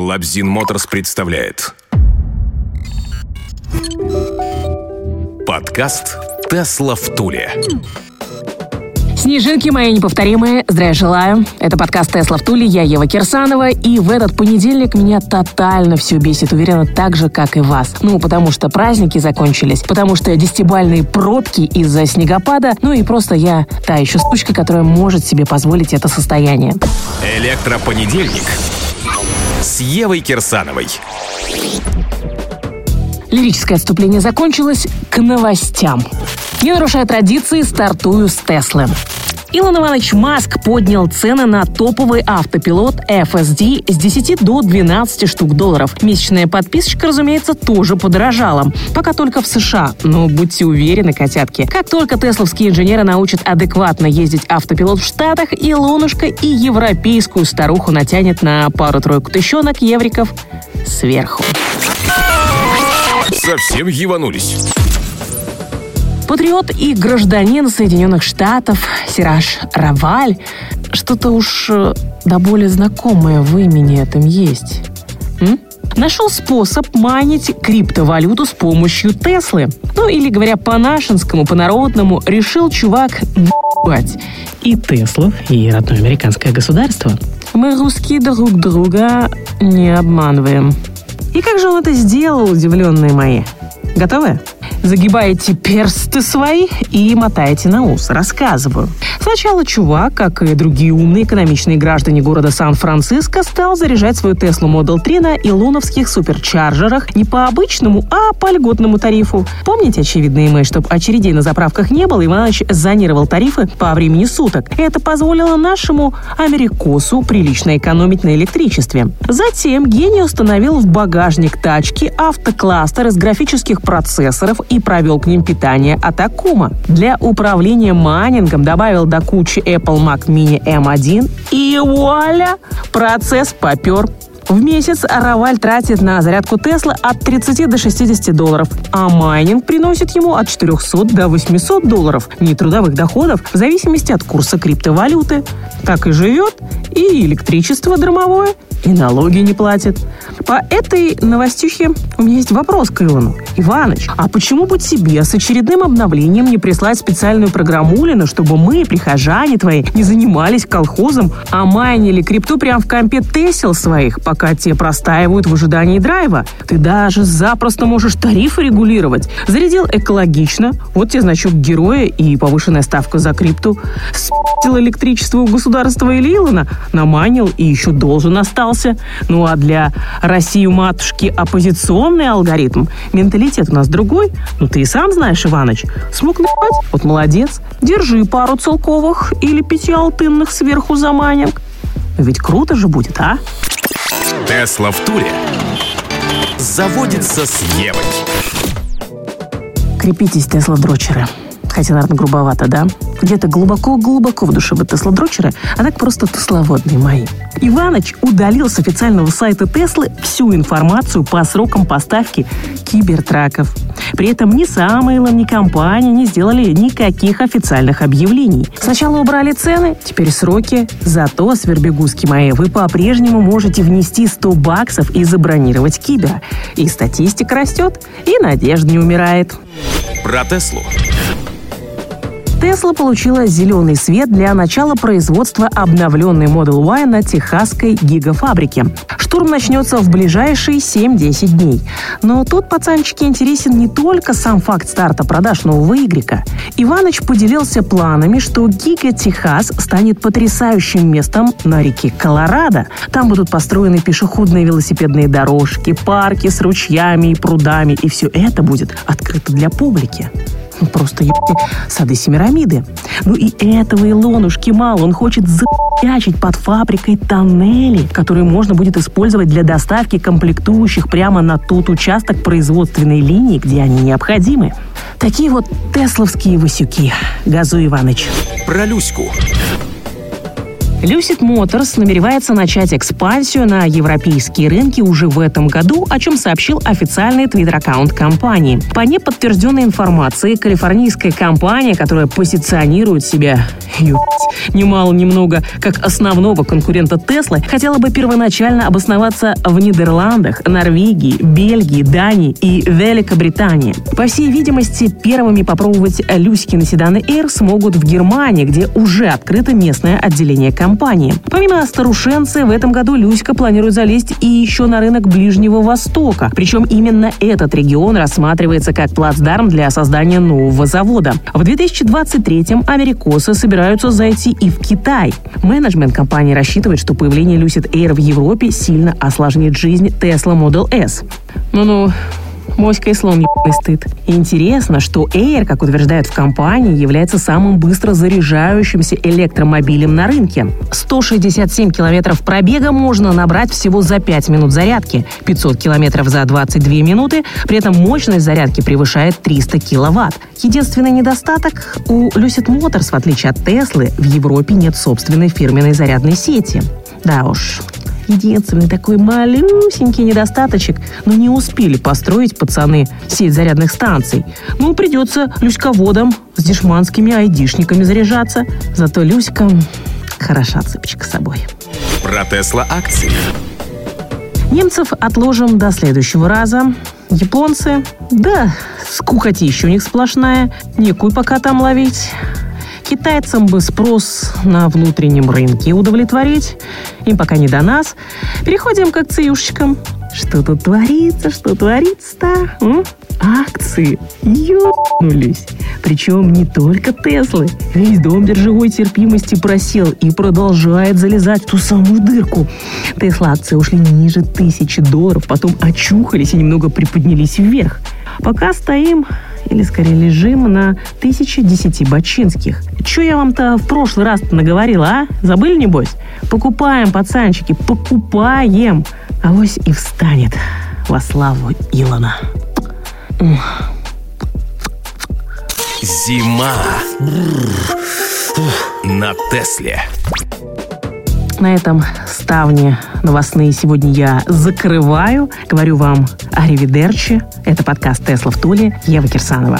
Лабзин Моторс представляет Подкаст «Тесла в Туле». Снежинки мои неповторимые, здравия желаю. Это подкаст «Тесла в Туле», я Ева Кирсанова, и в этот понедельник меня тотально все бесит, уверена, так же, как и вас. Ну, потому что праздники закончились, потому что десятибальные пробки из-за снегопада, ну и просто я та еще стучка, которая может себе позволить это состояние. Электропонедельник с Евой Кирсановой. Лирическое отступление закончилось к новостям. Не нарушая традиции, стартую с Теслы. Илон Иванович Маск поднял цены на топовый автопилот FSD с 10 до 12 штук долларов. Месячная подписочка, разумеется, тоже подорожала. Пока только в США. Но будьте уверены, котятки, как только тесловские инженеры научат адекватно ездить автопилот в Штатах, Илонушка и европейскую старуху натянет на пару-тройку тыщенок евриков сверху. Совсем еванулись. Патриот и гражданин Соединенных Штатов Сираж Раваль. Что-то уж э, до более знакомое в имени этом есть. М? Нашел способ майнить криптовалюту с помощью Теслы. Ну, или говоря по-нашенскому, по-народному, решил чувак ебать и Теслу, и родное американское государство. Мы русские друг друга не обманываем. И как же он это сделал, удивленные мои? Готовы? Загибаете персты свои и мотаете на ус. Рассказываю. Сначала чувак, как и другие умные экономичные граждане города Сан-Франциско, стал заряжать свою Теслу Model 3 на илоновских суперчарджерах не по обычному, а по льготному тарифу. Помните очевидный имей, чтобы очередей на заправках не было, Иванович зонировал тарифы по времени суток. Это позволило нашему америкосу прилично экономить на электричестве. Затем гений установил в багажник тачки автокластер из графических процессоров и провел к ним питание от Акума. Для управления майнингом добавил до кучи Apple Mac Mini M1 и вуаля! Процесс попер. В месяц Раваль тратит на зарядку Тесла от 30 до 60 долларов, а майнинг приносит ему от 400 до 800 долларов нетрудовых доходов в зависимости от курса криптовалюты. Так и живет, и электричество дармовое, и налоги не платит. По этой новостюхе у меня есть вопрос к Илону. Иваныч, а почему бы тебе с очередным обновлением не прислать специальную программулину, чтобы мы, прихожане твои, не занимались колхозом, а майнили крипту прямо в компе Тесел своих, пока те простаивают в ожидании драйва? Ты даже запросто можешь тарифы регулировать. Зарядил экологично, вот тебе значок героя и повышенная ставка за крипту. Спил электричество у государства или Илона, наманил и еще должен остался. Ну а для России матушки оппозиционный алгоритм, менталитет у нас другой. Ну ты и сам знаешь, Иваныч. Смог наебать? Вот молодец. Держи пару целковых или пяти алтынных сверху за майнинг. Ведь круто же будет, а? Тесла в туре заводится с Евой. Крепитесь, Тесла-дрочеры. Хотя, наверное, грубовато, да? Где-то глубоко-глубоко в душе вы Тесла-дрочеры, а так просто тесловодные мои. Иваныч удалил с официального сайта Теслы всю информацию по срокам поставки кибертраков. При этом ни сам Илон, ни компания не сделали никаких официальных объявлений. Сначала убрали цены, теперь сроки. Зато, свербегузки мои, вы по-прежнему можете внести 100 баксов и забронировать кибера. И статистика растет, и надежда не умирает. Про Теслу Тесла получила зеленый свет для начала производства обновленной Model Y на техасской гигафабрике. Штурм начнется в ближайшие 7-10 дней. Но тут, пацанчики, интересен не только сам факт старта продаж нового Y. Иваныч поделился планами, что Гига Техас станет потрясающим местом на реке Колорадо. Там будут построены пешеходные велосипедные дорожки, парки с ручьями и прудами, и все это будет открыто для публики. Ну, просто ебки сады Семирамиды. Ну и этого Илонушки мало. Он хочет запячить под фабрикой тоннели, которые можно будет использовать для доставки комплектующих прямо на тот участок производственной линии, где они необходимы. Такие вот тесловские васюки. Газу Иваныч. Про Люську. Lucid Motors намеревается начать экспансию на европейские рынки уже в этом году, о чем сообщил официальный твиттер-аккаунт компании. По неподтвержденной информации, калифорнийская компания, которая позиционирует себя, ёпть, немало-немного, как основного конкурента Теслы, хотела бы первоначально обосноваться в Нидерландах, Норвегии, Бельгии, Дании и Великобритании. По всей видимости, первыми попробовать Люськины седаны Air смогут в Германии, где уже открыто местное отделение компании. Помимо старушенцы, в этом году Люська планирует залезть и еще на рынок Ближнего Востока. Причем именно этот регион рассматривается как плацдарм для создания нового завода. В 2023-м америкосы собираются зайти и в Китай. Менеджмент компании рассчитывает, что появление Lucid Air в Европе сильно осложнит жизнь Tesla Model S. Ну-ну, Моська и слон ебаный стыд. Интересно, что Air, как утверждают в компании, является самым быстро заряжающимся электромобилем на рынке. 167 километров пробега можно набрать всего за 5 минут зарядки, 500 километров за 22 минуты, при этом мощность зарядки превышает 300 киловатт. Единственный недостаток – у Lucid Motors, в отличие от Теслы, в Европе нет собственной фирменной зарядной сети. Да уж, единственный такой малюсенький недостаточек, но не успели построить пацаны сеть зарядных станций. Ну, придется люсьководам с дешманскими айдишниками заряжаться. Зато Люська хороша цыпочка собой. Про Тесла акции. Немцев отложим до следующего раза. Японцы, да, скукотища у них сплошная. Некую пока там ловить. Китайцам бы спрос на внутреннем рынке удовлетворить. Им пока не до нас. Переходим к акциюшечкам. Что тут творится, что творится-то? м? Акции ёбнулись. Причем не только Теслы. Весь дом биржевой терпимости просел и продолжает залезать в ту самую дырку. Тесла акции ушли ниже тысячи долларов, потом очухались и немного приподнялись вверх. Пока стоим, или скорее лежим на 1010 бачинских. Че я вам-то в прошлый раз наговорила, а? Забыли, небось? Покупаем, пацанчики, покупаем. Авось и встанет во славу Илона. Зима. На Тесле. На этом ставни новостные сегодня я закрываю. Говорю вам аривидерчи. Это подкаст «Тесла в Туле». Ева Кирсанова.